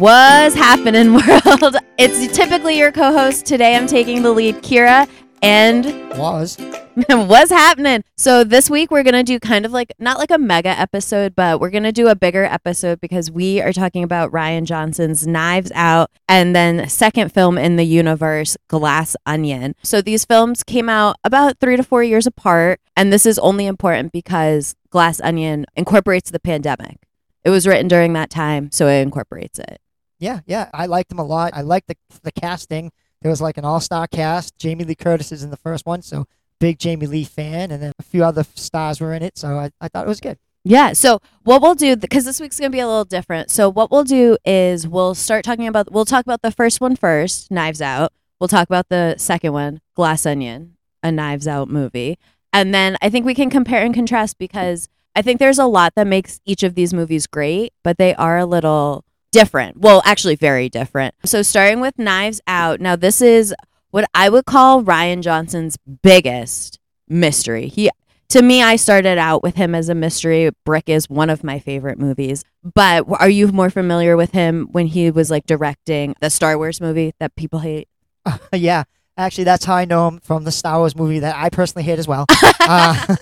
What's happening, world? It's typically your co host. Today I'm taking the lead, Kyra. And Woz. what's happening? So, this week we're going to do kind of like, not like a mega episode, but we're going to do a bigger episode because we are talking about Rian Johnson's Knives Out and then second film in the universe, Glass Onion. So, these films came out about three to four years apart. And this is only important because Glass Onion incorporates the pandemic. It was written during that time, so it incorporates it. Yeah, yeah. I liked him a lot. I liked the the casting. There was like an all star cast. Jamie Lee Curtis is in the first one, so big Jamie Lee fan, and then a few other stars were in it. So I, I thought it was good. Yeah. So what we'll do, because this week's going to be a little different. So what we'll do is we'll start talking about, we'll talk about the first one first, Knives Out. We'll talk about the second one, Glass Onion, a Knives Out movie. And then I think we can compare and contrast because I think there's a lot that makes each of these movies great, but they are a little different. Well, actually, very different. So starting with Knives Out. Now, this is what I would call Rian Johnson's biggest mystery. He to me, I started out with him as a mystery. Brick is one of my favorite movies. But are you more familiar with him when he was like directing the Star Wars movie that people hate? yeah, actually, that's how I know him from the Star Wars movie that I personally hate as well. uh,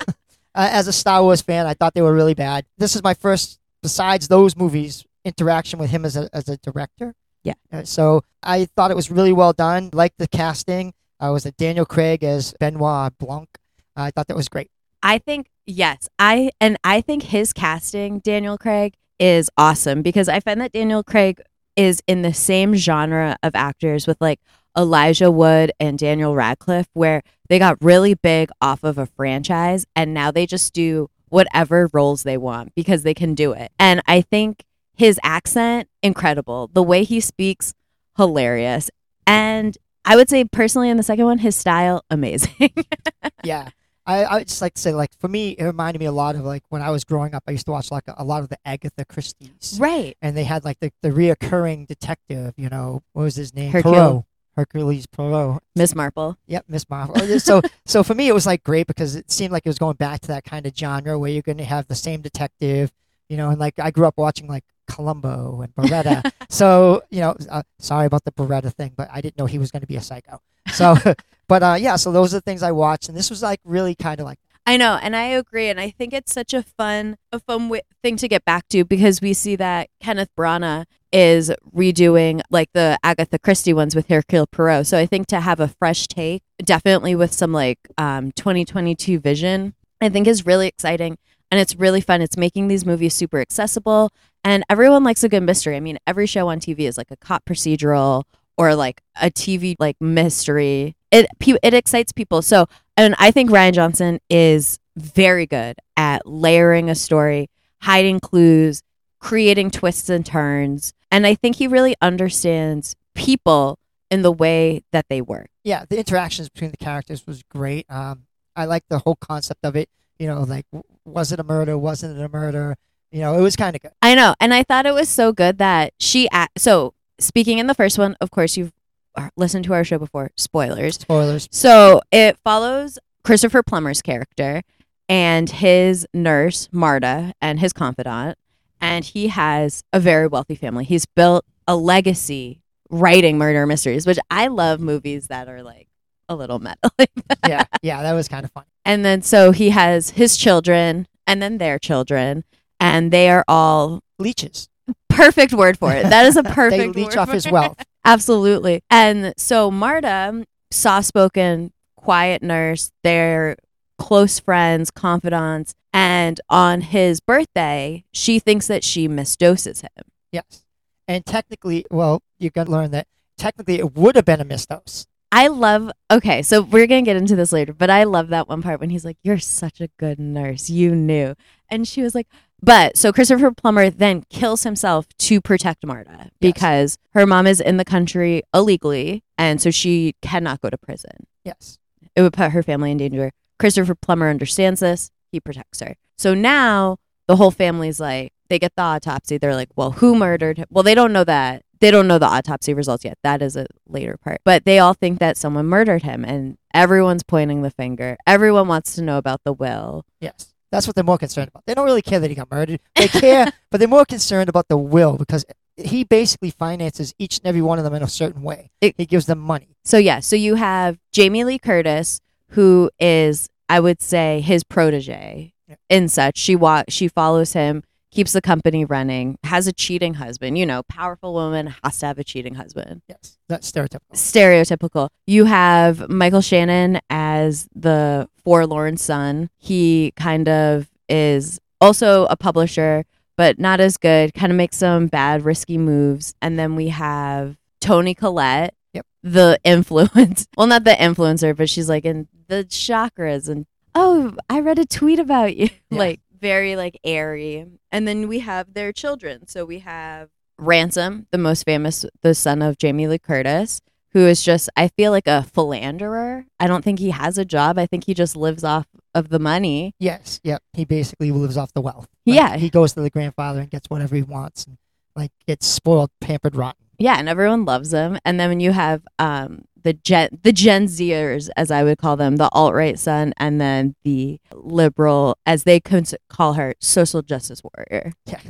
as a Star Wars fan, I thought they were really bad. This is my first, besides those movies, interaction with him as a as a director. Yeah. Uh, so I thought it was really well done. Liked the casting. I was at Daniel Craig as Benoit Blanc. I thought that was great. I think yes, I and I think his casting, Daniel Craig, is awesome because I find that Daniel Craig is in the same genre of actors with like Elijah Wood and Daniel Radcliffe, where they got really big off of a franchise and now they just do whatever roles they want because they can do it. And I think his accent, incredible. The way he speaks, hilarious. And I would say personally in the second one, his style, amazing. yeah. I, I would just like to say, like, for me, it reminded me a lot of like when I was growing up. I used to watch like a, a lot of the Agatha Christie's, right. and they had like the, the reoccurring detective. You know, what was his name? Hercule. Hercules Poirot. Miss Marple. Yep, Miss Marple. Oh, so, so for me, it was like great because it seemed like it was going back to that kind of genre where you're going to have the same detective. You know, and like I grew up watching like Columbo and Baretta. so, you know, uh, sorry about the Baretta thing, but I didn't know he was going to be a psycho. So, but uh, yeah, so those are the things I watched, and this was like really kind of like I know, and I agree, and I think it's such a fun, a fun wi- thing to get back to because we see that Kenneth Branagh is redoing like the Agatha Christie ones with Hercule Poirot. So I think to have a fresh take, definitely with some like um, 2022 vision, I think is really exciting, and it's really fun. It's making these movies super accessible, and everyone likes a good mystery. I mean, every show on TV is like a cop procedural or like a TV like mystery. It it excites people. So, and I think Rian Johnson is very good at layering a story, hiding clues, creating twists and turns, and I think he really understands people in the way that they work. yeah, the interactions between the characters was great. Um, I like the whole concept of it. You know, like was it a murder? Wasn't it a murder? You know, it was kind of good. I know, and I thought it was so good that she. a so speaking in the first one, of course, you've uh, listened to our show before. Spoilers. Spoilers. So it follows Christopher Plummer's character and his nurse, Marta, and his confidant. And he has a very wealthy family. He's built a legacy writing murder mysteries, which I love movies that are like a little meta like. Yeah, yeah, that was kind of fun. And then so he has his children and then their children, and they are all Leeches. perfect word for it. That is a perfect. they leech word off his wealth. Absolutely. And so Marta, soft spoken, quiet nurse, they're close friends, confidants. And on his birthday, she thinks that she misdoses him. Yes, and technically, well, you're gonna learn that technically it would have been a misdose. I love, okay, so we're going to get into this later, but I love that one part when he's like, You're such a good nurse. You knew. And she was like, But so Christopher Plummer then kills himself to protect Marta because her mom is in the country illegally. And so she cannot go to prison. Yes. it would put her family in danger. Christopher Plummer understands this. He protects her. So now the whole family's like, they get the autopsy. They're like, well, who murdered him? Well, they don't know that. They don't know the autopsy results yet. That is a later part. But they all think that someone murdered him and everyone's pointing the finger. Everyone wants to know about the will. Yes. That's what they're more concerned about. They don't really care that he got murdered. They care, but they're more concerned about the will because he basically finances each and every one of them in a certain way. It- he gives them money. So yeah, so you have Jamie Lee Curtis, who is, I would say, his protege Yeah. in such. She wa- she follows him, keeps the company running, has a cheating husband. You know, powerful woman has to have a cheating husband. Yes, that's stereotypical. Stereotypical. You have Michael Shannon as the forlorn son. He kind of is also a publisher, but not as good. Kind of makes some bad, risky moves. And then we have Toni Collette, Yep. the influence. Well, not the influencer, but she's like in the chakras and oh, I read a tweet about you. Yeah. like very like airy. And then we have their children. So we have Ransom, the most famous, the son of Jamie Lee Curtis, who is just, I feel like a philanderer. I don't think he has a job. I think he just lives off of the money. Yes, yep. He basically lives off the wealth. Yeah. he goes to the grandfather and gets whatever he wants, and like gets spoiled, pampered, rotten. Yeah, and everyone loves him. And then when you have um the Gen the Gen Zers, as I would call them, the alt right son, and then the liberal, as they cons- call her, social justice warrior. Yeah.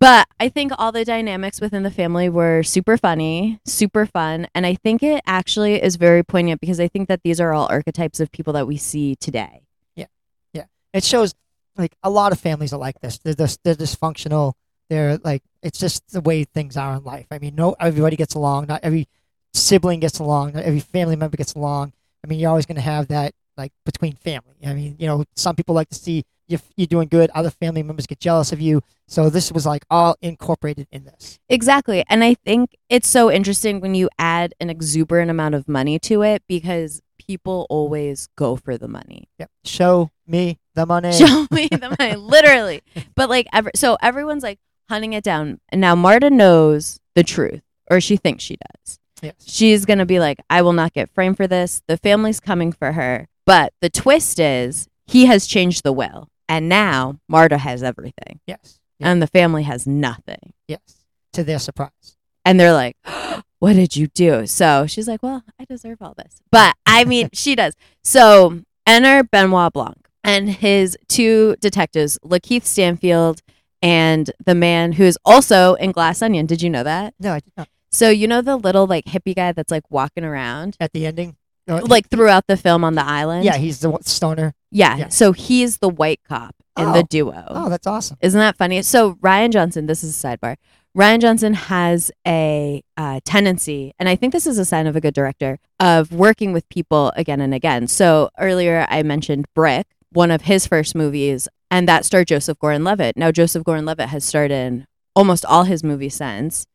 But I think all the dynamics within the family were super funny, super fun, and I think it actually is very poignant because I think that these are all archetypes of people that we see today. Yeah. Yeah. It shows like a lot of families are like this. They're dis- they're dysfunctional. They're like it's just the way things are in life. I mean, no everybody gets along. Not every sibling gets along. Every family member gets along. I mean, you're always going to have that like between family. I mean, you know, some people like to see you you're doing good. Other family members get jealous of you. So this was like all incorporated in this. Exactly. And I think it's so interesting when you add an exuberant amount of money to it because people always go for the money. Yep. Show me the money. Show me the money, literally. But like, ever, so everyone's like hunting it down. And now Marta knows the truth, or she thinks she does. Yes. She's going to be like, I will not get framed for this. The family's coming for her. But the twist is he has changed the will. And now Marta has everything, Yes. Yeah. and the family has nothing. Yes. To their surprise. And they're like, What did you do? So she's like, Well, I deserve all this. But I mean, she does. So enter Benoit Blanc and his two detectives, LaKeith Stanfield and the man who is also in Glass Onion. Did you know that? No, I did not. So you know the little like hippie guy that's like walking around At the ending. Or- like throughout the film on the island? yeah, he's the stoner. Yeah. Yeah. So he's the white cop in the Oh. duo. Oh, that's awesome. Isn't that funny? So Rian Johnson, this is a sidebar. Rian Johnson has a uh, tendency, and I think this is a sign of a good director, of working with people again and again. So earlier I mentioned Brick, one of his first movies, and that starred Joseph Gordon-Levitt. Now Joseph Gordon-Levitt has starred in almost all his movies since.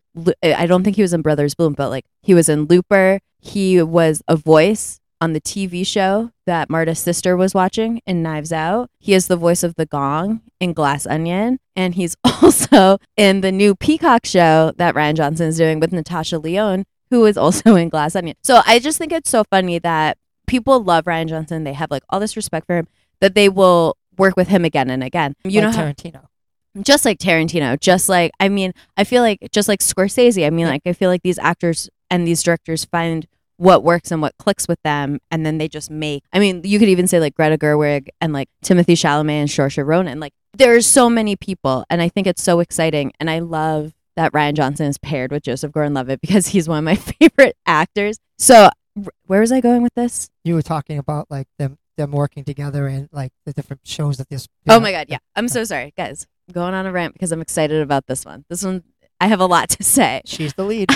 I don't think he was in Brothers Bloom, but like he was in Looper. He was a voice on the TV show that Marta's sister was watching in Knives Out. He is the voice of the gong in Glass Onion. And he's also in the new Peacock show that Rian Johnson is doing with Natasha Lyonne, who is also in Glass Onion. So I just think it's so funny that people love Rian Johnson. They have like all this respect for him that they will work with him again and again. You like know, how- Tarantino. Just like Tarantino, just like I mean, I feel like just like Scorsese. I mean, like I feel like these actors and these directors find what works and what clicks with them, and then they just make. I mean, you could even say like Greta Gerwig and like Timothée Chalamet and Saoirse Ronan. Like there's so many people, and I think it's so exciting, and I love that Rian Johnson is paired with Joseph Gordon-Levitt because he's one of my favorite actors. So where was I going with this? You were talking about like them them working together and like the different shows that this. Oh my god, yeah. I'm so sorry, guys. I'm going on a rant because I'm excited about this one. This one I have a lot to say. She's the lead.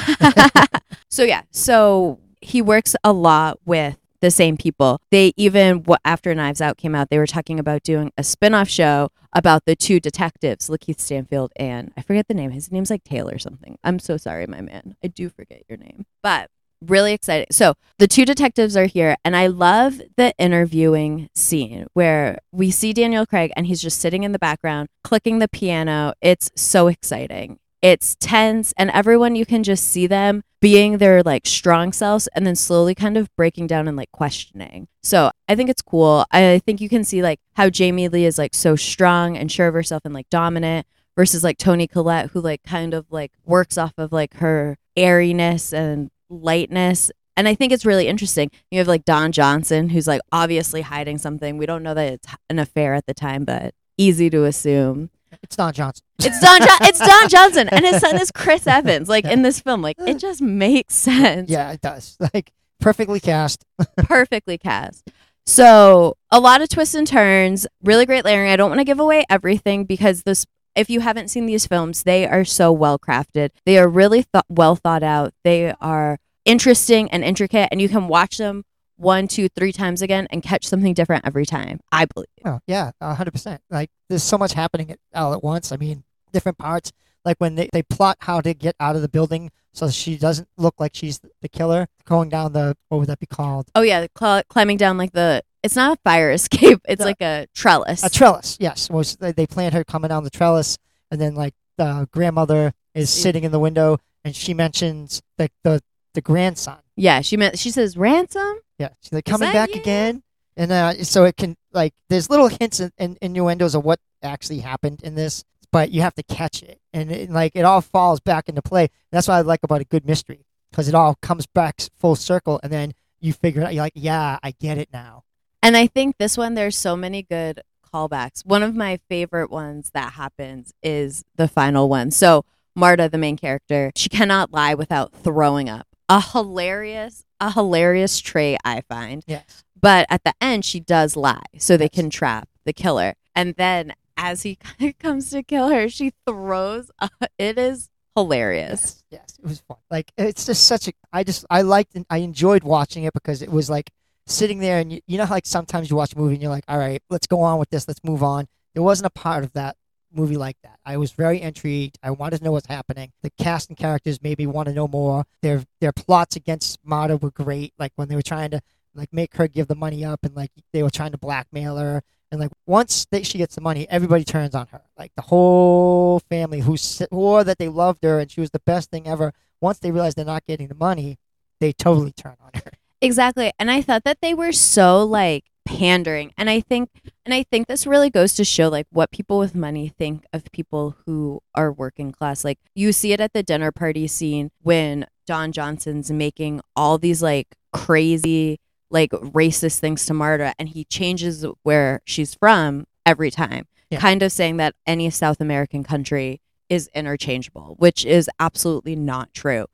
so yeah, so he works a lot with the same people. They even after Knives Out came out, they were talking about doing a spin-off show about the two detectives, LaKeith Stanfield and I forget the name. His name's like Taylor or something. I'm so sorry, my man. I do forget your name. But really exciting. So the two detectives are here, and I love the interviewing scene where we see Daniel Craig and he's just sitting in the background, clicking the piano. It's so exciting. It's tense, and everyone you can just see them being their like strong selves and then slowly kind of breaking down and like questioning. So I think it's cool. I think you can see like how Jamie Lee is like so strong and sure of herself and like dominant versus like Toni Collette, who like kind of like works off of like her airiness and lightness. And I think it's really interesting. You have like Don Johnson, who's like obviously hiding something. We don't know that it's an affair at the time, but easy to assume. It's Don Johnson. It's Don. Jo- it's Don Johnson, and his son is Chris Evans. Like in this film, like it just makes sense. Yeah, it does. Like perfectly cast. perfectly cast. So a lot of twists and turns, really great layering. I don't want to give away everything because this. If you haven't seen these films, they are so well crafted. They are really th- well thought out. They are interesting and intricate, and you can watch them one, two, three times again and catch something different every time. I believe. Oh yeah, hundred percent. Like there's so much happening all at once. I mean, different parts. Like when they, they plot how to get out of the building so she doesn't look like she's the killer, going down the what would that be called? Oh yeah, cl- climbing down like the. It's not a fire escape. It's like a trellis. A trellis. Yes, was they, plant her coming down the trellis, and then like the grandmother is sitting in the window, and she mentions the the, the grandson. yeah, she meant. She says ransom. Yeah, she's like coming back you? again, and uh, so it can like there's little hints and, and innuendos of what actually happened in this, but you have to catch it, and it, like it all falls back into play. That's what I like about a good mystery because it all comes back full circle, and then you figure it out. You're like, yeah, I get it now. And I think this one, there's so many good callbacks. One of my favorite ones that happens is the final one. So, Marta, the main character, she cannot lie without throwing up. A hilarious, a hilarious trait, I find. Yes. But at the end, she does lie so they can trap the killer. And then as he comes to kill her, she throws up. It is hilarious. Yes, yes, it was fun. Like it's just such a. I just I liked and I enjoyed watching it because it was like sitting there and you, you know like sometimes you watch a movie and you're like, all right, let's go on with this, let's move on. There wasn't a part of that movie like that. I was very intrigued. I wanted to know what's happening. The cast and characters made me want to know more. Their their plots against Marta were great. Like when they were trying to like make her give the money up and like they were trying to blackmail her. And like once they, she gets the money, everybody turns on her. Like the whole family who swore that they loved her and she was the best thing ever. Once they realize they're not getting the money, they totally turn on her. Exactly. And I thought that they were so like pandering. And I think and I think this really goes to show like what people with money think of people who are working class. Like you see it at the dinner party scene when Don Johnson's making all these like crazy like racist things to Marta and he changes where she's from every time. Yeah. Kind of saying that any South American country is interchangeable, which is absolutely not true.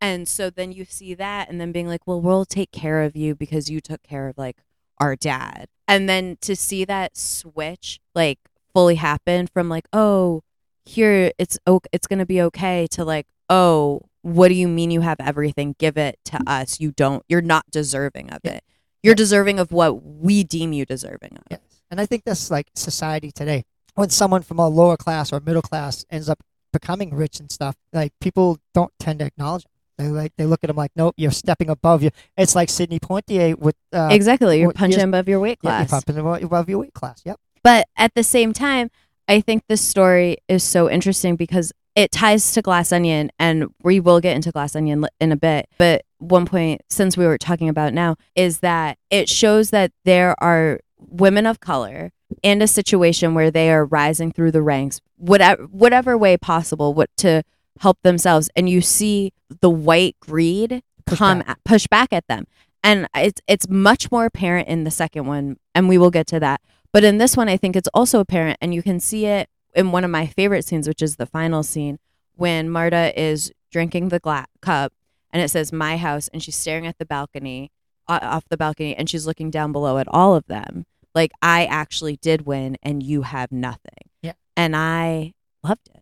And so then you see that and then being like, well, we'll take care of you because you took care of like our dad. And then to see that switch like fully happen from like, oh, here it's okay, it's going to be okay to like, oh, what do you mean you have everything? Give it to mm-hmm. us. You don't, you're not deserving of it. You're deserving of what we deem you deserving of. Yes. And I think that's like society today. When someone from a lower class or middle class ends up becoming rich and stuff, like people don't tend to acknowledge them. They like they look at them like, nope, you're stepping above you. It's like Sidney Poitier with uh, exactly. You're punching above your weight yeah, you're punching above your weight class. Yep. But at the same time, I think this story is so interesting because it ties to Glass Onion, and we will get into Glass Onion in a bit. But one point, since we were talking about now, is that it shows that there are women of color in a situation where they are rising through the ranks, whatever whatever way possible, what to help themselves, and you see the white greed Push come back. at, push back at them, and it's it's much more apparent in the second one, and we will get to that. But in this one, I think it's also apparent, and you can see it in one of my favorite scenes, which is the final scene when Marta is drinking the gla- cup and it says "My House," and she's staring at the balcony, off the balcony, and she's looking down below at all of them. Like I actually did win, and you have nothing. Yeah. and I loved it.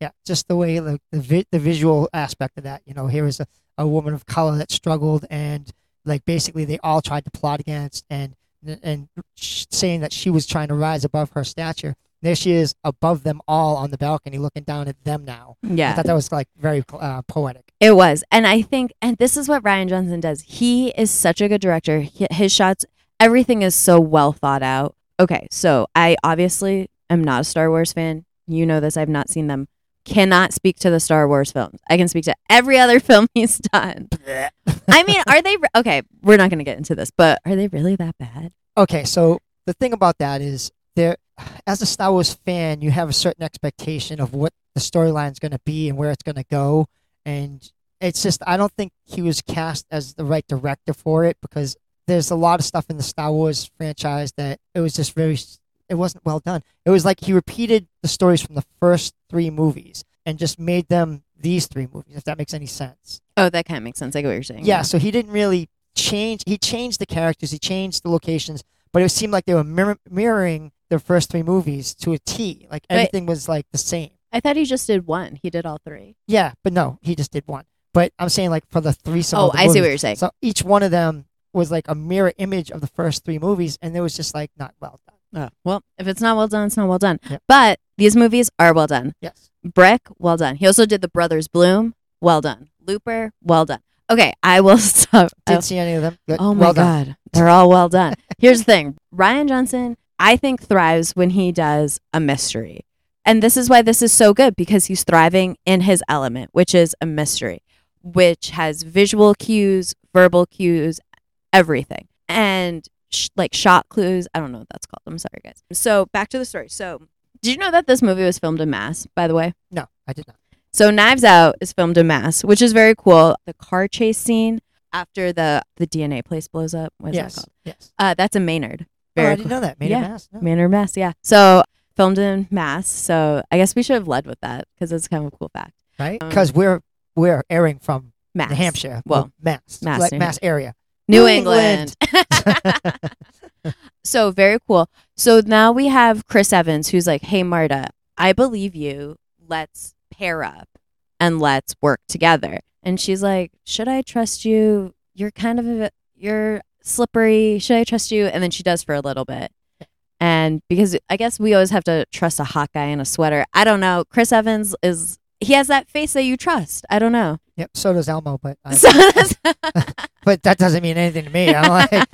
Yeah, just the way like the vi- the visual aspect of that. You know, here is a, a woman of color that struggled, and like basically they all tried to plot against, and and saying that she was trying to rise above her stature. There she is above them all on the balcony, looking down at them now. I Yeah, thought that was like very uh, poetic. It was. And I think, and this is what Rian Johnson does. He is such a good director. He, his shots, everything is so well thought out. Okay, so I obviously am not a Star Wars fan. You know this. I've not seen them. Cannot speak to the Star Wars films. I can speak to every other film he's done. I mean, are they re- okay? We're not going to get into this, but are they really that bad? Okay, so the thing about that is there as a Star Wars fan, you have a certain expectation of what the storyline is going to be and where it's going to go, and it's just I don't think he was cast as the right director for it because there's a lot of stuff in the Star Wars franchise that it was just very it wasn't well done. It was like he repeated the stories from the first three movies and just made them these three movies. If that makes any sense. Oh, that kind of makes sense. I get what you're saying. Yeah. So he didn't really change. He changed the characters. He changed the locations, but it seemed like they were mirror- mirroring the first three movies to a T. Like But- everything was like the same. I thought he just did one. He did all three. Yeah, but no, he just did one. But I'm saying like for the three. oh, I see what you're saying. So each one of them was like a mirror image of the first three movies, and it was just like not well done. Oh, well, if it's not well done, it's not well done. Yep. But these movies are well done. Yes. Brick, well done. He also did The Brothers Bloom, well done. Looper, well done. Okay, I will stop. Didn't see any of them. Good. oh my well done. god, they're all well done. Here's the thing: Rian Johnson, I think thrives when he does a mystery, and this is why this is so good because he's thriving in his element, which is a mystery, which has visual cues, verbal cues, everything, and sh- like shot clues. I don't know what that's called. I'm sorry, guys. So back to the story. So, did you know that this movie was filmed in Mass? By the way. No, I did not. So Knives Out is filmed in Mass, which is very cool. The car chase scene after the the DNA place blows up. What is yes. that called? Yes. Uh, that's in Maynard. Oh, Very I didn't know that. Maynard, Yeah. mass. No. Maynard, Mass. Yeah. So filmed in Mass. So I guess we should have led with that because it's kind of a cool fact. right? Um, Because we're we're airing from Mass, New Hampshire. Well, Mass, Mass, like Mass area. New, New England. so very cool. So now we have Chris Evans, who's like, "Hey Marta, I believe you. Let's pair up and let's work together." And she's like, "Should I trust you? You're kind of a, you're slippery. Should I trust you?" And then she does for a little bit. And because I guess we always have to trust a hot guy in a sweater. I don't know. Chris Evans is he has that face that you trust. I don't know. Yep. So does Elmo, but I, So but that doesn't mean anything to me. I'm like,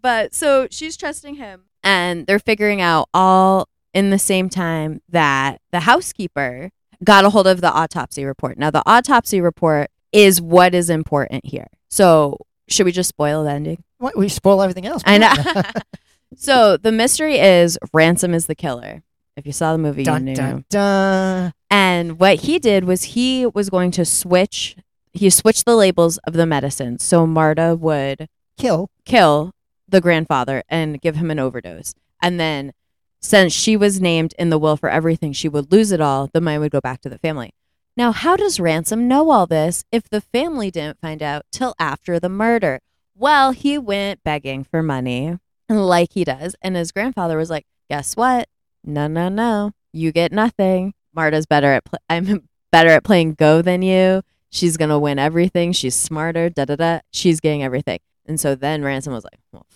But so she's trusting him, and they're figuring out all in the same time that the housekeeper got a hold of the autopsy report. Now, the autopsy report is what is important here. So, should we just spoil the ending? what, we spoil everything else. I know. So, the mystery is Ransom is the killer. If you saw the movie, you knew. dun dun. And what he did was he was going to switch. He switched the labels of the medicines, so Marta would Kill. kill the grandfather and give him an overdose. And then, since she was named in the will for everything, she would lose it all. The money would go back to the family. Now, how does Ransom know all this if the family didn't find out till after the murder? Well, he went begging for money, like he does. And his grandfather was like, Guess what? No, no, no. You get nothing. Marta's better at pl- I'm better at playing Go than you. She's gonna win everything. She's smarter. Da da da. She's getting everything. And so then Ransom was like, well,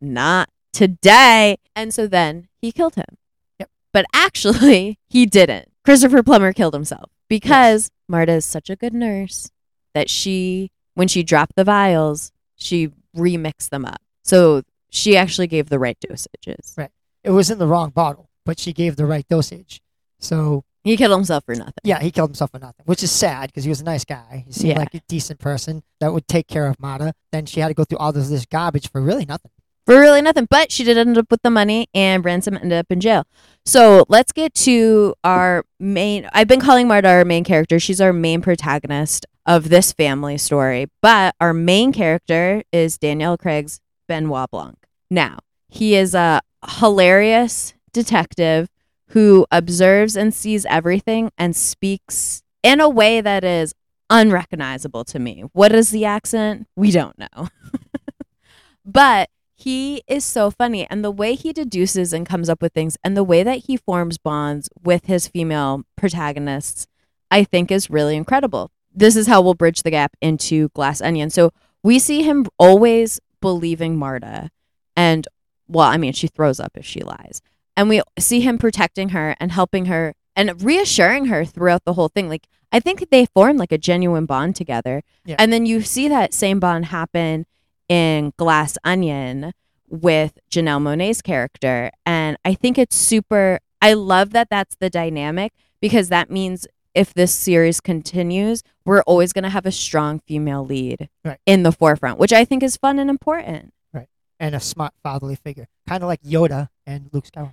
not today. And so then he killed him. Yep. But actually, he didn't. Christopher Plummer killed himself because Marta is such a good nurse that she, when she dropped the vials, she remixed them up. So she actually gave the right dosages. Right. It was in the wrong bottle, but she gave the right dosage. So He killed himself for nothing. yeah, he killed himself for nothing, which is sad because he was a nice guy. He seemed Yeah. like a decent person that would take care of Marta. Then she had to go through all this, this garbage for really nothing. for really nothing. But she did end up with the money, and Ransom ended up in jail. So let's get to our main. I've been calling Marta our main character. She's our main protagonist of this family story. But our main character is Daniel Craig's Benoit Blanc. Now, he is a hilarious detective who observes and sees everything and speaks in a way that is unrecognizable to me. What is the accent? We don't know. but he is so funny and the way he deduces and comes up with things and the way that he forms bonds with his female protagonists i think is really incredible this is how we'll bridge the gap into glass onion so we see him always believing marta and well i mean she throws up if she lies and we see him protecting her and helping her and reassuring her throughout the whole thing like i think they form like a genuine bond together Yeah. and then you see that same bond happen in Glass Onion with Janelle Monáe's character. And I think it's super, I love that that's the dynamic because that means if this series continues, we're always going to have a strong female lead Right. in the forefront, which I think is fun and important. Right. And a smart fatherly figure, kind of like Yoda and Luke Skywalker.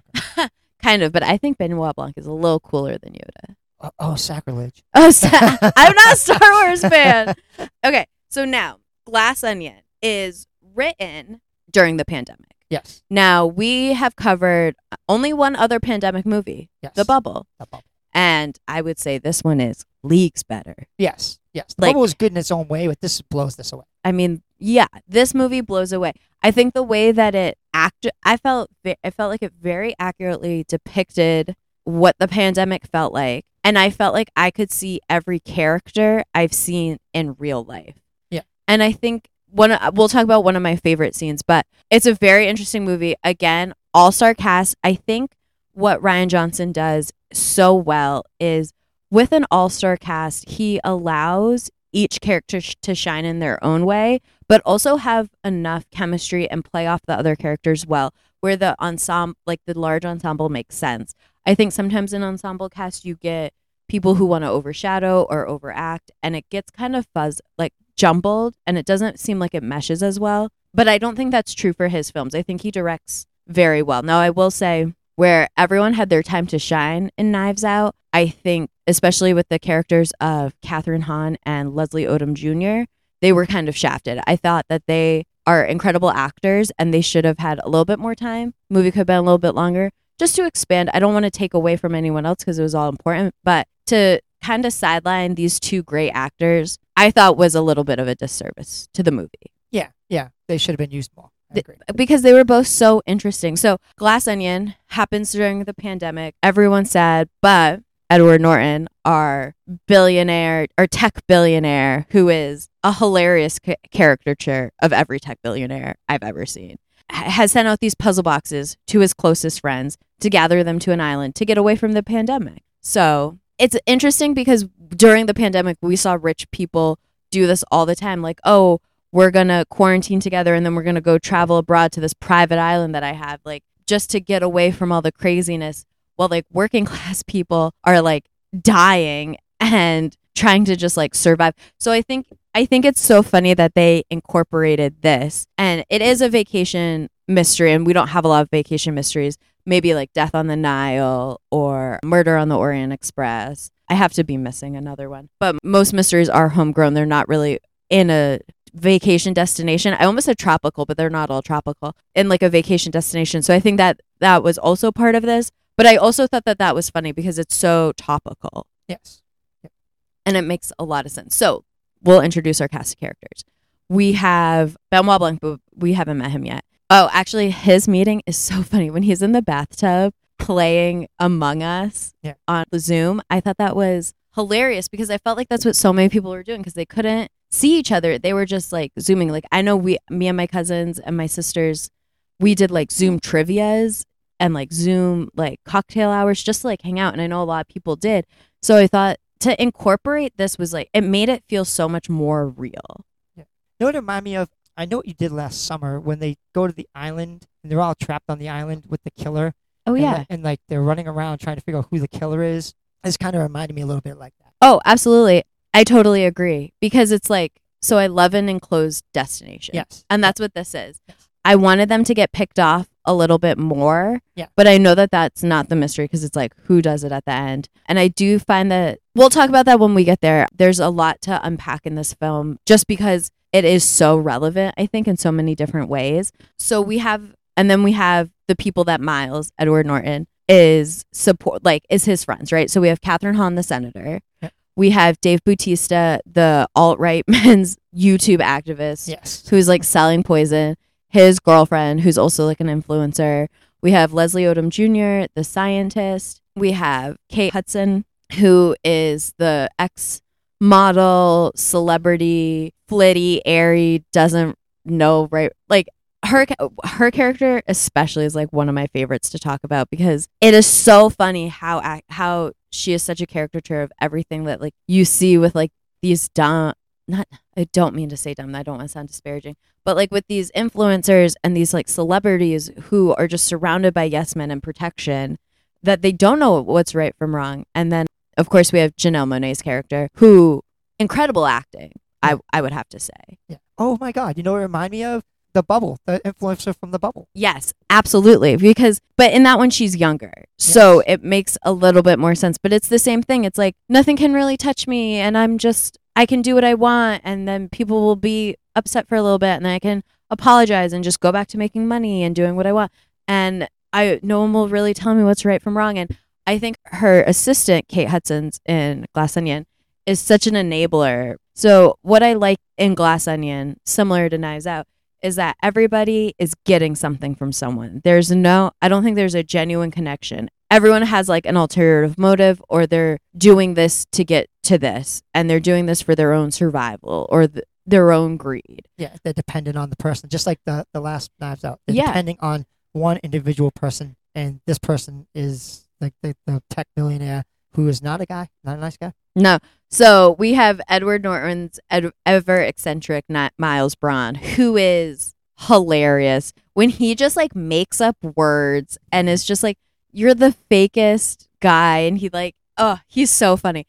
Kind of, but I think Benoit Blanc is a little cooler than Yoda. oh, oh, sacrilege! Oh, sa- I'm not a Star Wars fan. Okay, so now Glass Onion is written during the pandemic. Yes. Now, we have covered only one other pandemic movie, Yes. The Bubble. The bubble. And I would say this one is leagues better. Yes. Yes. The Like- bubble was good in its own way, but this blows this away. I mean, yeah, this movie blows away. I think the way that it act, I felt, I felt like it very accurately depicted what the pandemic felt like, and I felt like I could see every character I've seen in real life. Yeah. and I think one, we'll talk about one of my favorite scenes, but it's a very interesting movie. Again, all star cast. I think what Rian Johnson does so well is with an all star cast, he allows each character sh- to shine in their own way, but also have enough chemistry and play off the other characters well, where the ensemble, like the large ensemble, makes sense. I think sometimes in ensemble cast, you get people who want to overshadow or overact, and it gets kind of fuzz, like jumbled, and it doesn't seem like it meshes as well. But I don't think that's true for his films. I think he directs very well. Now, I will say, where everyone had their time to shine in Knives Out, I think, especially with the characters of Kathryn Hahn and Leslie Odom Jr., they were kind of shafted. I thought that they are incredible actors and they should have had a little bit more time. Movie could have been a little bit longer just to expand. I don't want to take away from anyone else because it was all important, but to kind of sideline these two great actors, I thought was a little bit of a disservice to the movie Yeah. Yeah. They should have been used more. I The- agree. because they were both so interesting. So, Glass Onion happens during the pandemic. Everyone's sad, but Edward Norton, our billionaire or tech billionaire, who is a hilarious ca- caricature of every tech billionaire I've ever seen, ha- has sent out these puzzle boxes to his closest friends to gather them to an island to get away from the pandemic. So, it's interesting because during the pandemic, we saw rich people do this all the time. Like, oh, we're gonna quarantine together and then we're gonna go travel abroad to this private island that I have, like just to get away from all the craziness. While like working class people are like dying and trying to just like survive. So I think I think it's so funny that they incorporated this. And it is a vacation mystery and we don't have a lot of vacation mysteries. Maybe like Death on the Nile or Murder on the Orient Express. I have to be missing another one. But most mysteries are homegrown. They're not really in a vacation destination. I almost said tropical, but they're not all tropical. In like a vacation destination. So I think that that was also part of this. But I also thought that that was funny because it's so topical Yes. and it makes a lot of sense. So we'll introduce our cast of characters. We have Benoit Blanc, but we haven't met him yet. Oh, actually, his meeting is so funny when he's in the bathtub playing Among Us Yeah. on Zoom. I thought that was hilarious because I felt like that's what so many people were doing because they couldn't see each other. They were just like zooming. Like I know we, me and my cousins and my sisters, we did like Zoom trivia's and like Zoom like cocktail hours just to like hang out. And I know a lot of people did. So I thought to incorporate this was like it made it feel so much more real. You know what it reminded me of? I know what you did last summer when they go to the island and they're all trapped on the island with the killer. Oh and, yeah. like- and like they're running around trying to figure out who the killer is. This kind of reminded me a little bit like that. Oh, absolutely. I totally agree because it's like so I love an enclosed destination. Yes. And that's what this is. Yes. I wanted them to get picked off a little bit more. Yeah. But I know that that's not the mystery because it's like who does it at the end. And I do find that we'll talk about that when we get there. There's a lot to unpack in this film just because it is so relevant, I think, in so many different ways. So we have, and then we have the people that Miles, Edward Norton, is support, like, is his friends, right? So we have Kathryn Hahn, the senator. Yep. We have Dave Bautista, the alt right men's YouTube activist Yes. who's like selling poison, his girlfriend, who's also like an influencer. We have Leslie Odom Jr., the scientist. We have Kate Hudson, who is the ex model, celebrity, flitty, airy, doesn't know right. Like her, her character especially is like one of my favorites to talk about because it is so funny how how she is such a caricature of everything that like you see with like these dumb not I don't mean to say dumb. I don't want to sound disparaging, but like with these influencers and these like celebrities who are just surrounded by yes men and protection, that they don't know what's right from wrong. And then of course we have Janelle Monáe's character, who incredible acting. I I would have to say. Yeah. Oh my God! You know what it reminded me of? The Bubble, the influencer from the Bubble. Yes, absolutely. Because, but in that one, she's younger. So it makes a little bit more sense. But it's the same thing. It's like, nothing can really touch me. And I'm just, I can do what I want. And then people will be upset for a little bit. And then I can apologize and just go back to making money and doing what I want. And I no one will really tell me what's right from wrong. And I think her assistant, Kate Hudson's in Glass Onion, is such an enabler. So what I like in Glass Onion, similar to Knives Out, is that everybody is getting something from someone. There's no I don't think there's a genuine connection. Everyone has like an alternative motive or they're doing this to get to this and they're doing this for their own survival or th- their own greed. Yeah, they're dependent on the person, just like the the last Knives Out. They're Yeah. depending on one individual person, and this person is like the, the tech millionaire who is not a guy, not a nice guy. No. So we have Edward Norton's ed- ever eccentric Ni- Miles Bron, who is hilarious when he just like makes up words and is just like, "You're the fakest guy," and he like, oh, he's so funny.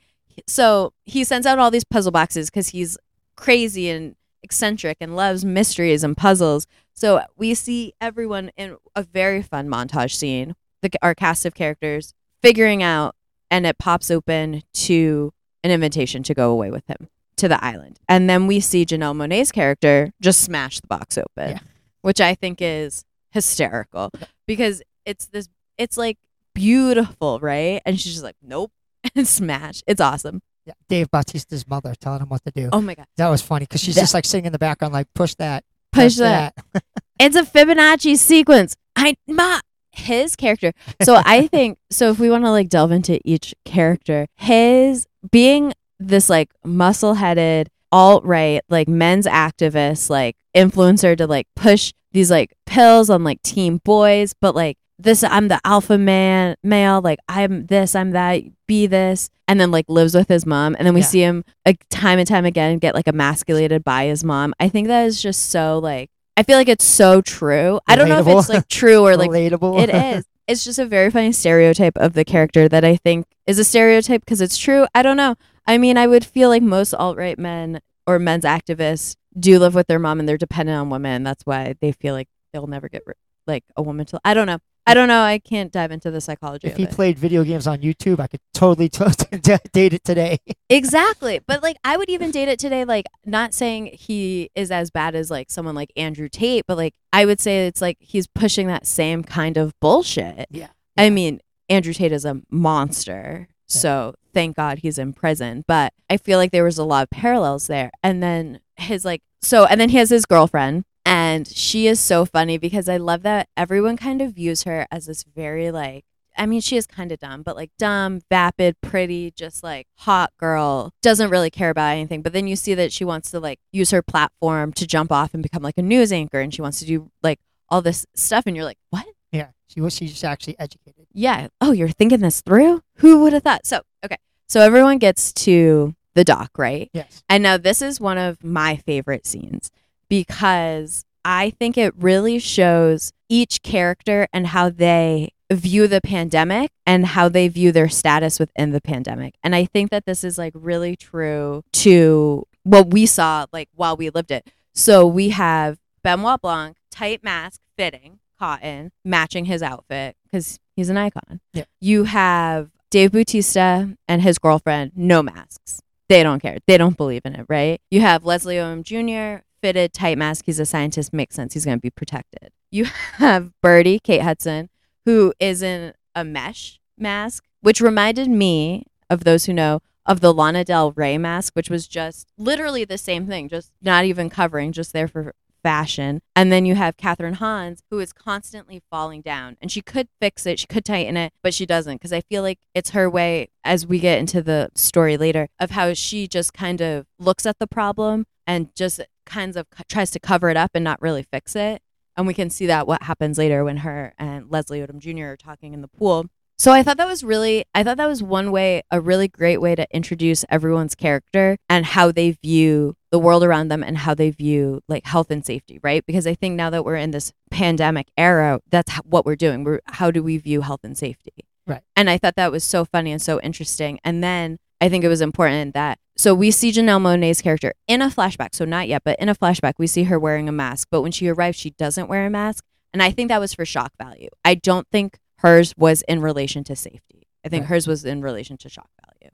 So he sends out all these puzzle boxes because he's crazy and eccentric and loves mysteries and puzzles. So we see everyone in a very fun montage scene, the our cast of characters figuring out, and it pops open to an invitation to go away with him to the island. And then we see Janelle Monáe's character just smash the box open, Yeah. which I think is hysterical because it's this, it's like beautiful, right? And she's just like, nope, and smash. It's awesome. Yeah, Dave Bautista's mother telling him what to do. Oh my God. That was funny because she's That- just like sitting in the background, like push that, Push that. It's a Fibonacci sequence. I, ma, his character. So I think, so if we want to like delve into each character, his being this like muscle headed, alt right, like men's activist, like influencer to like push these like pills on like teen boys, but like this, I'm the alpha man, male, like I'm this, I'm that, be this, and then like lives with his mom. And then we Yeah. see him like time and time again get like emasculated by his mom. I think that is just so like, I feel like it's so true. I don't know if it's like true or like relatable. it is. It's just a very funny stereotype of the character that I think is a stereotype because it's true. I don't know. I mean, I would feel like most alt right men or men's activists do live with their mom and they're dependent on women. That's why they feel like they'll never get like a woman to. I don't know. I don't know. I can't dive into the psychology if he it. played video games on YouTube, I could totally t- date it today. Exactly. But like I would even date it today, like not saying he is as bad as like someone like Andrew Tate, but like I would say it's like he's pushing that same kind of bullshit. Yeah. I mean, Andrew Tate is a monster. So thank God he's in prison. But I feel like there was a lot of parallels there. And then his like so and then he has his girlfriend and she is so funny because I love that everyone kind of views her as this very like I mean, she is kind of dumb, but like dumb, vapid, pretty, just like hot girl, doesn't really care about anything. But then you see that she wants to like use her platform to jump off and become like a news anchor and she wants to do like all this stuff. And you're like, what? Yeah, she was. She's actually educated. Yeah. Oh, you're thinking this through? Who would have thought? So, okay. So everyone gets to the dock, right? Yes. And now this is one of my favorite scenes because I think it really shows each character and how they view the pandemic and how they view their status within the pandemic. And I think that this is like really true to what we saw like while we lived it. So we have Benoit Blanc, tight mask, fitting, cotton, matching his outfit because he's an icon. Yeah. You have Dave Bautista and his girlfriend, no masks. They don't care. They don't believe in it, right? You have Leslie Odom Jr., fitted, tight mask. He's a scientist. Makes sense. He's going to be protected. You have Birdie, Kate Hudson, who is in a mesh mask, which reminded me of those who know of the Lana Del Rey mask, which was just literally the same thing, just not even covering, just there for fashion. And then you have Kathryn Hahn's, who is constantly falling down. And she could fix it, she could tighten it, but she doesn't. Because I feel like it's her way, as we get into the story later, of how she just kind of looks at the problem and just kinds of co- tries to cover it up and not really fix it. And we can see that what happens later when her and Leslie Odom Jr. are talking in the pool. So I thought that was really, I thought that was one way, a really great way to introduce everyone's character and how they view the world around them and how they view like health and safety, right? Because I think now that we're in this pandemic era, that's what we're doing. We're how do we view health and safety? Right. And I thought that was so funny and so interesting. And then I think it was important that so we see Janelle Monáe's character in a flashback, so not yet, but in a flashback, we see her wearing a mask. But when she arrives, she doesn't wear a mask, and I think that was for shock value. I don't think hers was in relation to safety. I think Right. hers was in relation to shock value.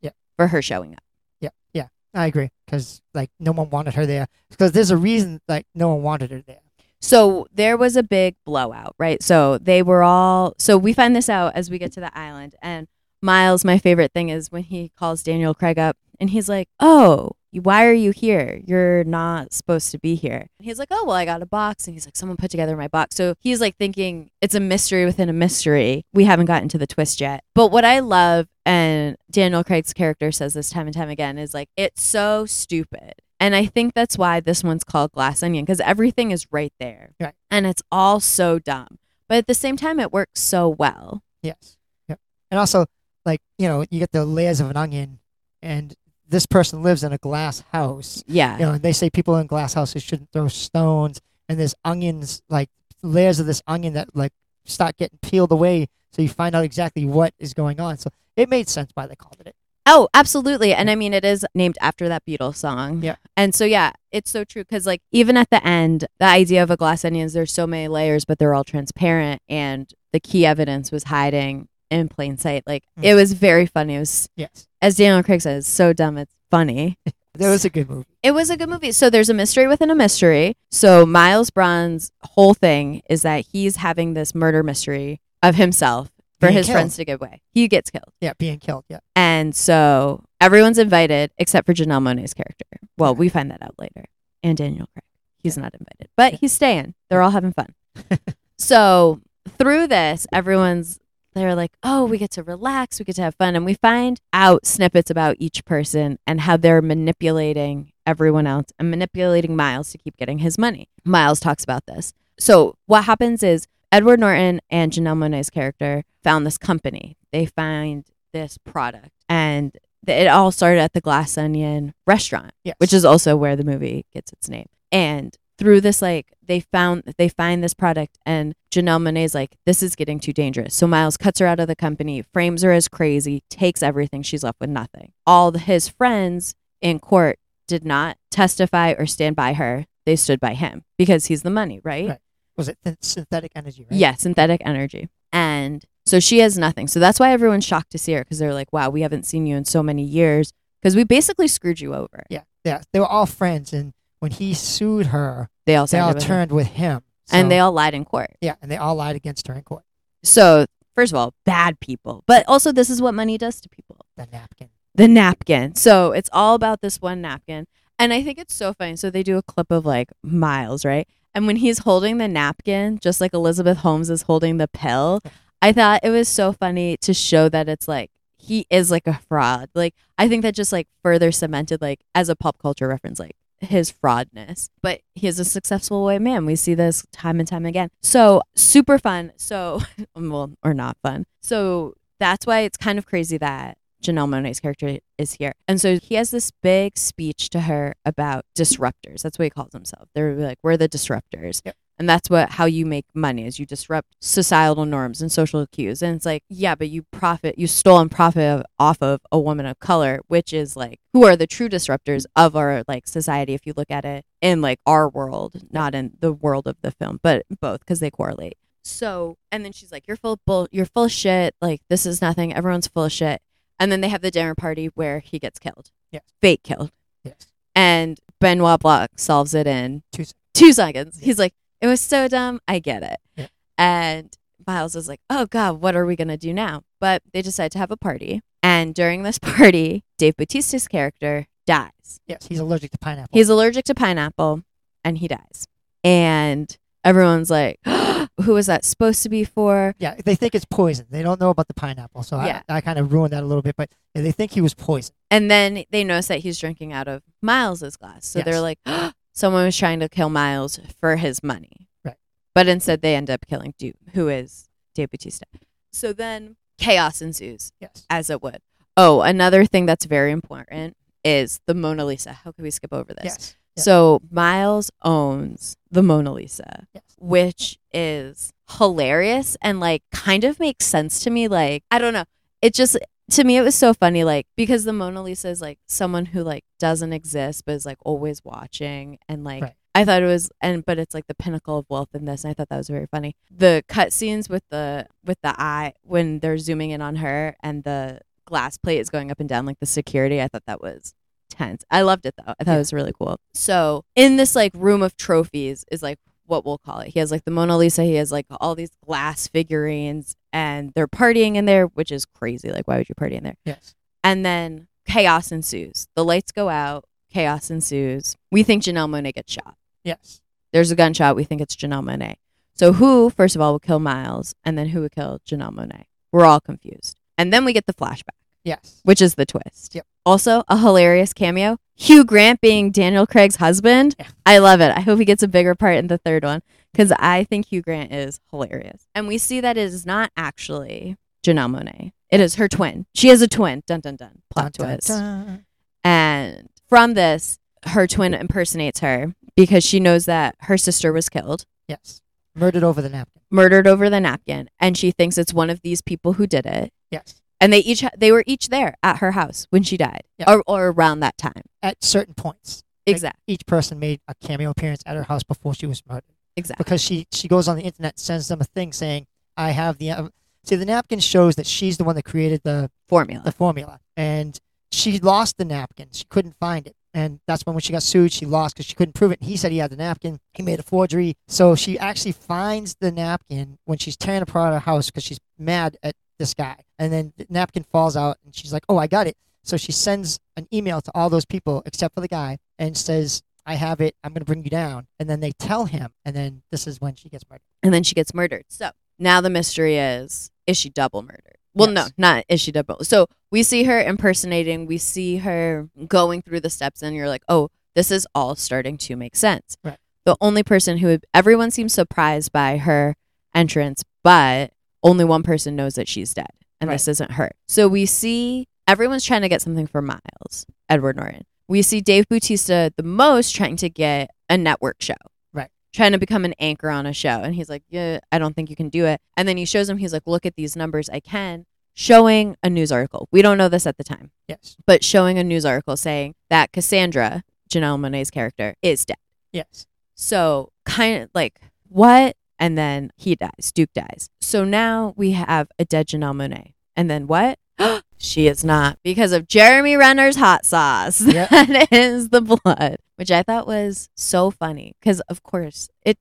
Yeah. For her showing up. Yeah, yeah. I agree because like no one wanted her there because there's a reason like no one wanted her there. So there was a big blowout, right? So they were all. So we find this out as we get to the island, and Miles, my favorite thing is when he calls Daniel Craig up, and he's like, "Oh, why are you here? You're not supposed to be here." And he's like, "Oh, well, I got a box," and he's like, "Someone put together my box." So he's like thinking it's a mystery within a mystery. We haven't gotten to the twist yet. But what I love, and Daniel Craig's character says this time and time again, is like, it's so stupid. And I think that's why this one's called Glass Onion because everything is right there. Right. And it's all so dumb. But at the same time, it works so well. Yes. Yep. And also, like you know, you get the layers of an onion, and this person lives in a glass house. Yeah. You know, and they say people in glass houses shouldn't throw stones, and there's onions like layers of this onion that like start getting peeled away, so you find out exactly what is going on. So it made sense why they called it it. Oh, absolutely. And I mean, it is named after that Beatles song. Yeah. And so, yeah, it's so true. Cause, like, even at the end, the idea of a glass onion is there's so many layers, but they're all transparent. And the key evidence was hiding in plain sight. Like, Mm. it was very funny. It was, Yes. as Daniel Craig says, so dumb, it's funny. That was a good movie. It was a good movie. So there's a mystery within a mystery. So Miles Bron's whole thing is that he's having this murder mystery of himself for Being his killed. friends to give away. He gets killed. Yeah, being killed. Yeah. And so everyone's invited except for Janelle Monáe's character. Well, we find that out later. And Daniel Craig. He's not invited, but Yeah. he's staying. They're all having fun. so through this, everyone's they're like, oh, we get to relax, we get to have fun. And we find out snippets about each person and how they're manipulating everyone else and manipulating Miles to keep getting his money. Miles talks about this. So what happens is Edward Norton and Janelle Monáe's character found this company. They find this product and it all started at the Glass Onion restaurant Yes. which is also where the movie gets its name. And through this, like they found they find this product, and Janelle Monáe's like, "This is getting too dangerous." So Miles cuts her out of the company, frames her as crazy, takes everything. She's left with nothing. All the, his friends in court did not testify or stand by her. They stood by him because he's the money, right? Right. Was it th- synthetic energy? Right? Yeah, synthetic energy. And so she has nothing. So that's why everyone's shocked to see her because they're like, wow, we haven't seen you in so many years because we basically screwed you over. Yeah. Yeah. They were all friends, and when he sued her, They all they all with him. turned with him. and they all lied in court. Yeah, and they all lied against her in court. So, first of all, bad people. But also, this is what money does to people The napkin. the napkin. So, it's all about this one napkin. And I think it's so funny. So, they do a clip of like Miles, right? And when he's holding the napkin, just like Elizabeth Holmes is holding the pill, I thought it was so funny to show that it's like he is like a fraud. Like, I think that just like further cemented, like, as a pop culture reference, like, his fraudness, but he is a successful white man. We see this time and time again. So super fun. So, well, or not fun. So that's why it's kind of crazy that Janelle Monáe's character is here. And so he has this big speech to her about disruptors. That's what he calls himself. They're like, we're the disruptors. Yep. And that's what how you make money is you disrupt societal norms and social cues. And it's like, yeah, but you profit, you stole and profit off of a woman of color, which is like who are the true disruptors of our like society if you look at it in like our world, not in the world of the film, but both because they correlate. So, and then she's like, "You're full bull. You're full of shit. Like this is nothing. Everyone's full of shit." And then they have the dinner party where he gets killed. Yes. fake killed. Yes. And Benoit Blanc solves it in Two two seconds. He's like, "It was so dumb. I get it." Yeah. And Miles is like, "Oh God, what are we gonna do now?" But they decide to have a party. And during this party, Dave Bautista's character dies. Yes, he's allergic to pineapple. He's allergic to pineapple and he dies. And everyone's like, who was that supposed to be for? yeah, they think it's poison. They don't know about the pineapple, so Yeah. I, I kind of ruined that a little bit. But they think he was poisoned. And then they notice that he's drinking out of Miles's glass. So they're like, oh, someone was trying to kill Miles for his money. Right. But instead they end up killing Duke, who is Dave Bautista. So then chaos ensues, Yes. as it would. Oh, another thing that's very important is the Mona Lisa. How could we skip over this? Yes. So Miles owns the Mona Lisa, Yes. which is hilarious and like kind of makes sense to me. Like, I don't know. It just to me it was so funny, like, because the Mona Lisa is like someone who like doesn't exist but is like always watching and like Right. I thought it was and but it's like the pinnacle of wealth in this and I thought that was very funny. The cut scenes with the with the eye when they're zooming in on her and the glass plate is going up and down like the security, I thought that was tense. I loved it though. I thought Yeah. it was really cool. So in this like room of trophies is like what we'll call it. He has like the Mona Lisa. He has like all these glass figurines, and they're partying in there, which is crazy. Like, why would you party in there? Yes. And then chaos ensues. The lights go out. Chaos ensues. We think Janelle Monáe gets shot. Yes. There's a gunshot. We think it's Janelle Monáe. So who, first of all, would kill Miles, and then who would kill Janelle Monáe? We're all confused. And then we get the flashback Yes. which is the twist. Yep. Also, a hilarious cameo. Hugh Grant being Daniel Craig's husband. Yeah. I love it. I hope he gets a bigger part in the third one because I think Hugh Grant is hilarious. And we see that it is not actually Janelle Monáe. It is her twin. She has a twin. Dun dun dun. Plot Dun, dun, dun. And from this, her twin impersonates her because she knows that her sister was killed, Yes. Murdered over the napkin. murdered over the napkin, and she thinks it's one of these people who did it. Yes. And they each they were each there at her house when she died, Yeah. or, or around that time. At certain points. Like, Exactly. Each person made a cameo appearance at her house before she was murdered. Exactly. Because she, she goes on the internet, sends them a thing saying, I have the. Uh, see, the napkin shows that she's the one that created the, Formula. the formula. And she lost the napkin. She couldn't find it. And that's when, when she got sued, she lost because she couldn't prove it. and He said he had the napkin. He made a forgery. So she actually finds the napkin when she's tearing apart her house because she's mad at this guy. And then the napkin falls out and she's like, oh, I got it. So she sends an email to all those people except for the guy and says, I have it. I'm going to bring you down. And then they tell him. And then this is when she gets murdered. and then she gets murdered. So now the mystery is: is she double murdered? Well, no, not is she double. So we see her impersonating. We see her going through the steps, and you're like, oh, this is all starting to make sense. Right. The only person who everyone seems surprised by her entrance, but only one person knows that she's dead, and Right. this isn't her. So we see everyone's trying to get something for Miles, Edward Norton. We see Dave Bautista the most trying to get a network show Right. trying to become an anchor on a show. And he's like, Yeah, I don't think you can do it. And then he shows him, he's like, Look at these numbers. I can. Showing a news article. We don't know this at the time, Yes. but showing a news article saying that Cassandra, Janelle Monáe's character, is dead. Yes. So kind of like, what? And then he dies. Duke dies. So now we have a dead Janelle Monáe. And then what? she is not because of Jeremy Renner's hot sauce. Yep. That is the blood, which I thought was so funny because, of course, it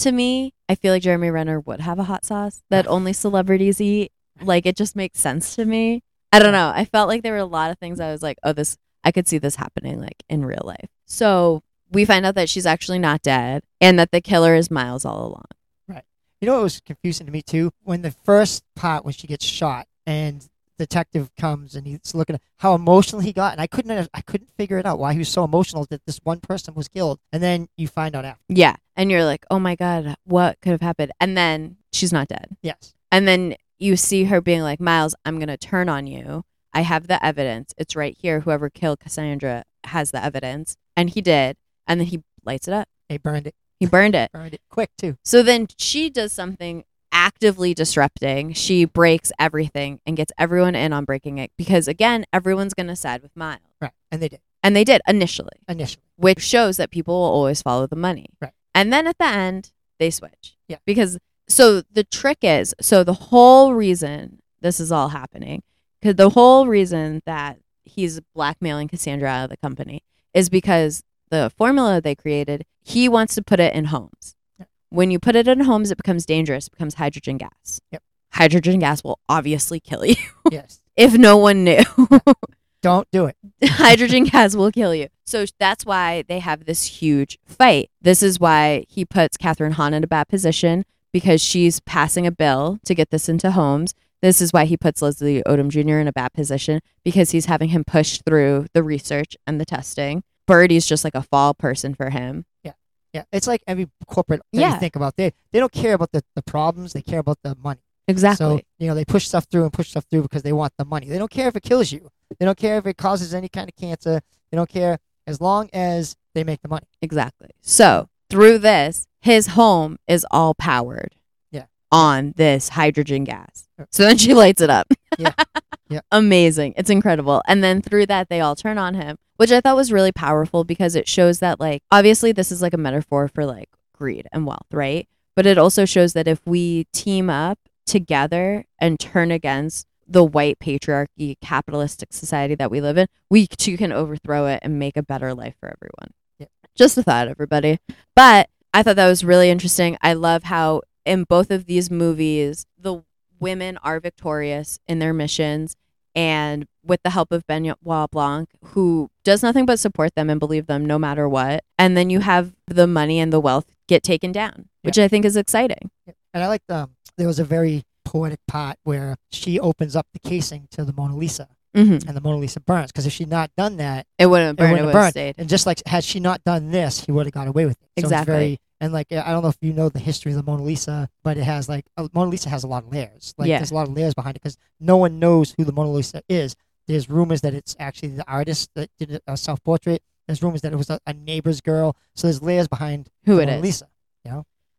to me, I feel like Jeremy Renner would have a hot sauce that only celebrities eat. Like it just makes sense to me. I don't know. I felt like there were a lot of things I was like, oh, this I could see this happening like in real life. So we find out that she's actually not dead and that the killer is Miles all along. You know what was confusing to me too? When the first part when she gets shot and detective comes and he's looking at how emotional he got and I couldn't I couldn't figure it out why he was so emotional that this one person was killed. And then you find out after. Yeah. And you're like, oh my God, what could have happened? And then she's not dead. Yes. And then you see her being like, Miles, I'm going to turn on you. I have the evidence. It's right here. Whoever killed Cassandra has the evidence. And he did. And then he lights it up. They burned it. He burned it. Burned it quick too. So then she does something actively disrupting. She breaks everything and gets everyone in on breaking it because, again, everyone's going to side with Miles. Right. And they did And they did initially, initially. which shows that people will always follow the money. Right. And then at the end, they switch. Yeah. Because, so the trick is, so the whole reason this is all happening, because the whole reason that he's blackmailing Cassandra out of the company is because the formula they created, he wants to put it in homes. Yeah. When you put it in homes, it becomes dangerous, it becomes hydrogen gas. Yep. Hydrogen gas will obviously kill you yes. if no one knew. Don't do it. hydrogen gas will kill you. So that's why they have this huge fight. This is why he puts Kathryn Hahn in a bad position because she's passing a bill to get this into homes. This is why he puts Leslie Odom Jr. in a bad position because he's having him push through the research and the testing. Birdie's just like a fall person for him. Yeah. Yeah. It's like every corporate that Yeah. you think about. They they don't care about the, the problems, they care about the money. Exactly. So, you know, they push stuff through and push stuff through because they want the money. They don't care if it kills you. They don't care if it causes any kind of cancer. They don't care as long as they make the money. Exactly. So through this, his home is all powered. Yeah. On this hydrogen gas. So then she lights it up. Yeah. Yeah. Amazing. It's incredible. And then through that, they all turn on him, which I thought was really powerful because it shows that, like, obviously, this is like a metaphor for like greed and wealth, right? But it also shows that if we team up together and turn against the white patriarchy capitalistic society that we live in, we too can overthrow it and make a better life for everyone. Yeah. Just a thought, everybody. But I thought that was really interesting. I love how in both of these movies, the women are victorious in their missions and with the help of Benoit Blanc, who does nothing but support them and believe them no matter what. And then you have the money and the wealth get taken down, which I think is exciting. And I like the there was a very poetic part where she opens up the casing to the Mona Lisa Mm-hmm. and the Mona Lisa burns because if she'd not done that, It wouldn't have it burned. It wouldn't would have have burned. stayed. And just like had she not done this, he would have got away with it. So it's Exactly. And like I don't know if you know the history of the Mona Lisa, but it has like uh, Mona Lisa has a lot of layers. Like Yeah. there's a lot of layers behind it because no one knows who the Mona Lisa is. There's rumors that it's actually the artist that did a self portrait. There's rumors that it was a, a neighbor's girl. So there's layers behind Who the it Mona is. Lisa.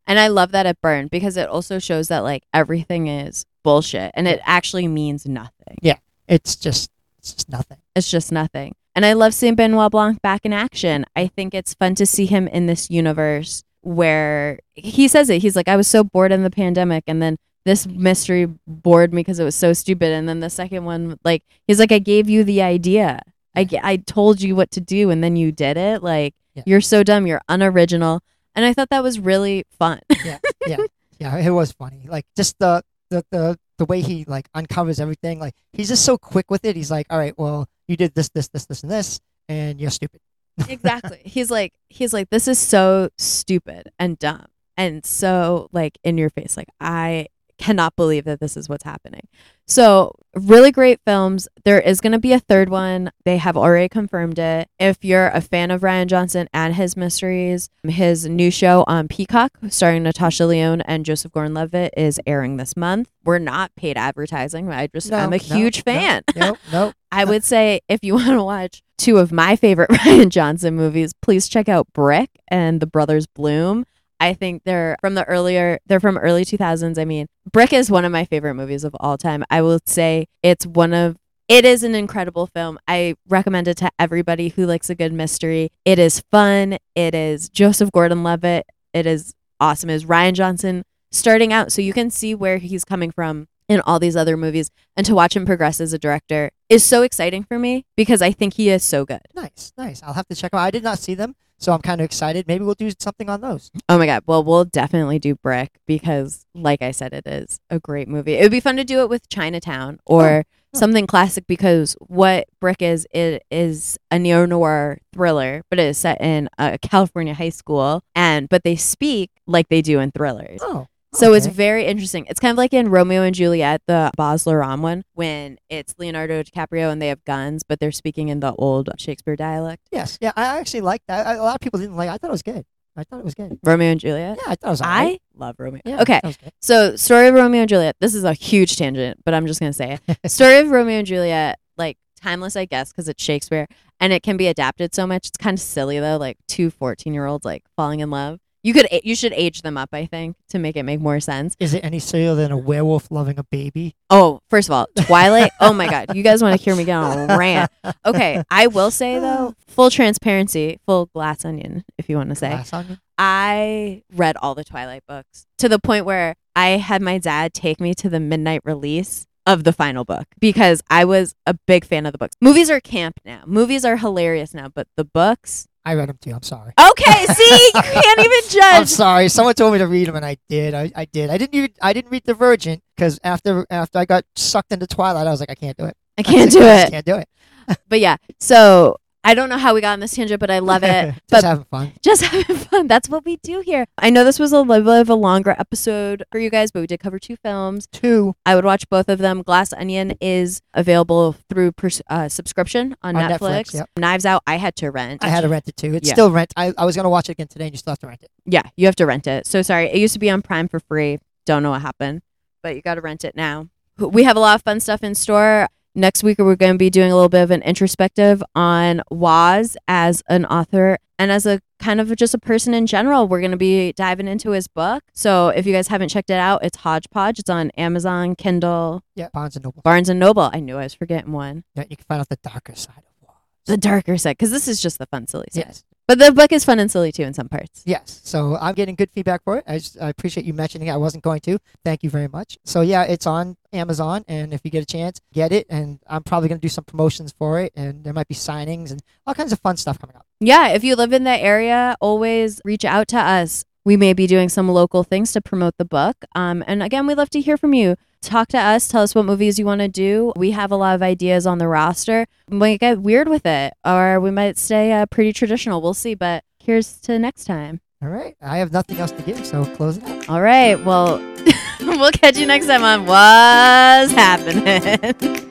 And I love that it burned because it also shows that like everything is bullshit and it actually means nothing. Yeah. It's just it's just nothing. It's just nothing. And I love seeing Benoit Blanc back in action. I think it's fun to see him in this universe where he says it. He's like, I was so bored in the pandemic, and then this mystery bored me because it was so stupid. And then the second one, like, he's like, I gave you the idea. I, I told you what to do, and then you did it. Like, Yeah. you're so dumb. You're unoriginal. And I thought that was really fun. Yeah, yeah, yeah, it was funny. Like just the the the the way he like uncovers everything. Like he's just so quick with it. He's like, all right, well, you did this, this, this, this, and this, and you're stupid. Exactly. He's like he's like this is so stupid and dumb and so like in your face like I cannot believe that this is what's happening. So, really great films. There is going to be a third one. They have already confirmed it. If you're a fan of Rian Johnson and his mysteries, his new show on Peacock starring Natasha Lyonne and Joseph Gordon-Levitt is airing this month. We're not paid advertising. I just No, I'm a no, huge no. fan. Nope, nope. I would say if you want to watch two of my favorite Rian Johnson movies, please check out Brick and The Brothers Bloom. I think they're from the earlier they're from early 2000s. I mean, Brick is one of my favorite movies of all time. I will say it's one of it is an incredible film. I recommend it to everybody who likes a good mystery. It is fun. It is Joseph Gordon-Levitt. It is awesome. It is Rian Johnson starting out so you can see where he's coming from in all these other movies and to watch him progress as a director is so exciting for me because I think he is so good. Nice, nice. I'll have to check them out. I did not see them, so I'm kind of excited. Maybe we'll do something on those. Oh my god. Well, we'll definitely do Brick because like I said it is a great movie. It would be fun to do it with Chinatown or oh. something classic because what Brick is it is a neo-noir thriller, but it is set in a California high school and but they speak like they do in thrillers. Oh, So it's very interesting. It's kind of like in Romeo and Juliet, the Baz Luhrmann one, when it's Leonardo DiCaprio and they have guns, but they're speaking in the old Shakespeare dialect. yes, yeah. I actually like that. I, a lot of people didn't like. I thought it was good. I thought it was good. Romeo and Juliet. Yeah, I thought it was. right. I love Romeo. Yeah, okay, that was good. so story of Romeo and Juliet. This is a huge tangent, but I'm just gonna say it. story of Romeo and Juliet, like timeless, I guess, because it's Shakespeare and it can be adapted so much. It's kind of silly though, like two 14 year olds like falling in love. You could you should age them up, I think, to make it make more sense. Is it any sillier than a werewolf loving a baby? Oh, first of all, Twilight. oh my God, you guys want to hear me get on a rant? Okay, I will say though, full transparency, full glass onion, if you want to say. Glass onion? I read all the Twilight books to the point where I had my dad take me to the midnight release of the final book because I was a big fan of the books. Movies are camp now. Movies are hilarious now, but the books. I read them too. I'm sorry. Okay, see, you can't even judge. I'm sorry. Someone told me to read them, and I did. I, I did. I didn't. Even, I didn't read Divergent because after after I got sucked into Twilight, I was like, I can't do it. I can't do it. I just it. Can't do it. But yeah, so I don't know how we got on this tangent, but I love it. just but having fun. just having fun. That's what we do here. I know this was a little bit of a longer episode for you guys, but we did cover two films. Two I would watch both of them. Glass Onion is available through pers- uh, subscription on, On Netflix. Netflix, yep. Knives Out, I had to rent. I had to rent it too. It's Yeah. still rent. I, I was gonna watch it again today, and you still have to rent it. Yeah, you have to rent it. So sorry. It used to be on Prime for free. Don't know what happened, but you got to rent it now. We have a lot of fun stuff in store. Next week, we're going to be doing a little bit of an introspective on Woz as an author and as a kind of just a person in general. We're going to be diving into his book. So if you guys haven't checked it out, it's Hodgepodge. It's on Amazon, Kindle, Yeah, Barnes and Noble. Barnes and Noble. I knew I was forgetting one. Yeah, you can find out the darker side of war. The darker side, because this is just the fun, silly side. Yes. But the book is fun and silly too in some parts. Yes. So I'm getting good feedback for it. I, just, I appreciate you mentioning it. I wasn't going to. Thank you very much. So yeah, it's on Amazon, and if you get a chance, get it. And I'm probably going to do some promotions for it, and there might be signings and all kinds of fun stuff coming up. Yeah, if you live in that area, always reach out to us. We may be doing some local things to promote the book. Um, and again, we'd love to hear from you. Talk to us. Tell us what movies you want to do. We have a lot of ideas on the roster. We might get weird with it, or we might stay uh, pretty traditional. We'll see. But here's to next time. All right. I have nothing else to give, so close it out. All right. Well, we'll catch you next time on What's Happening.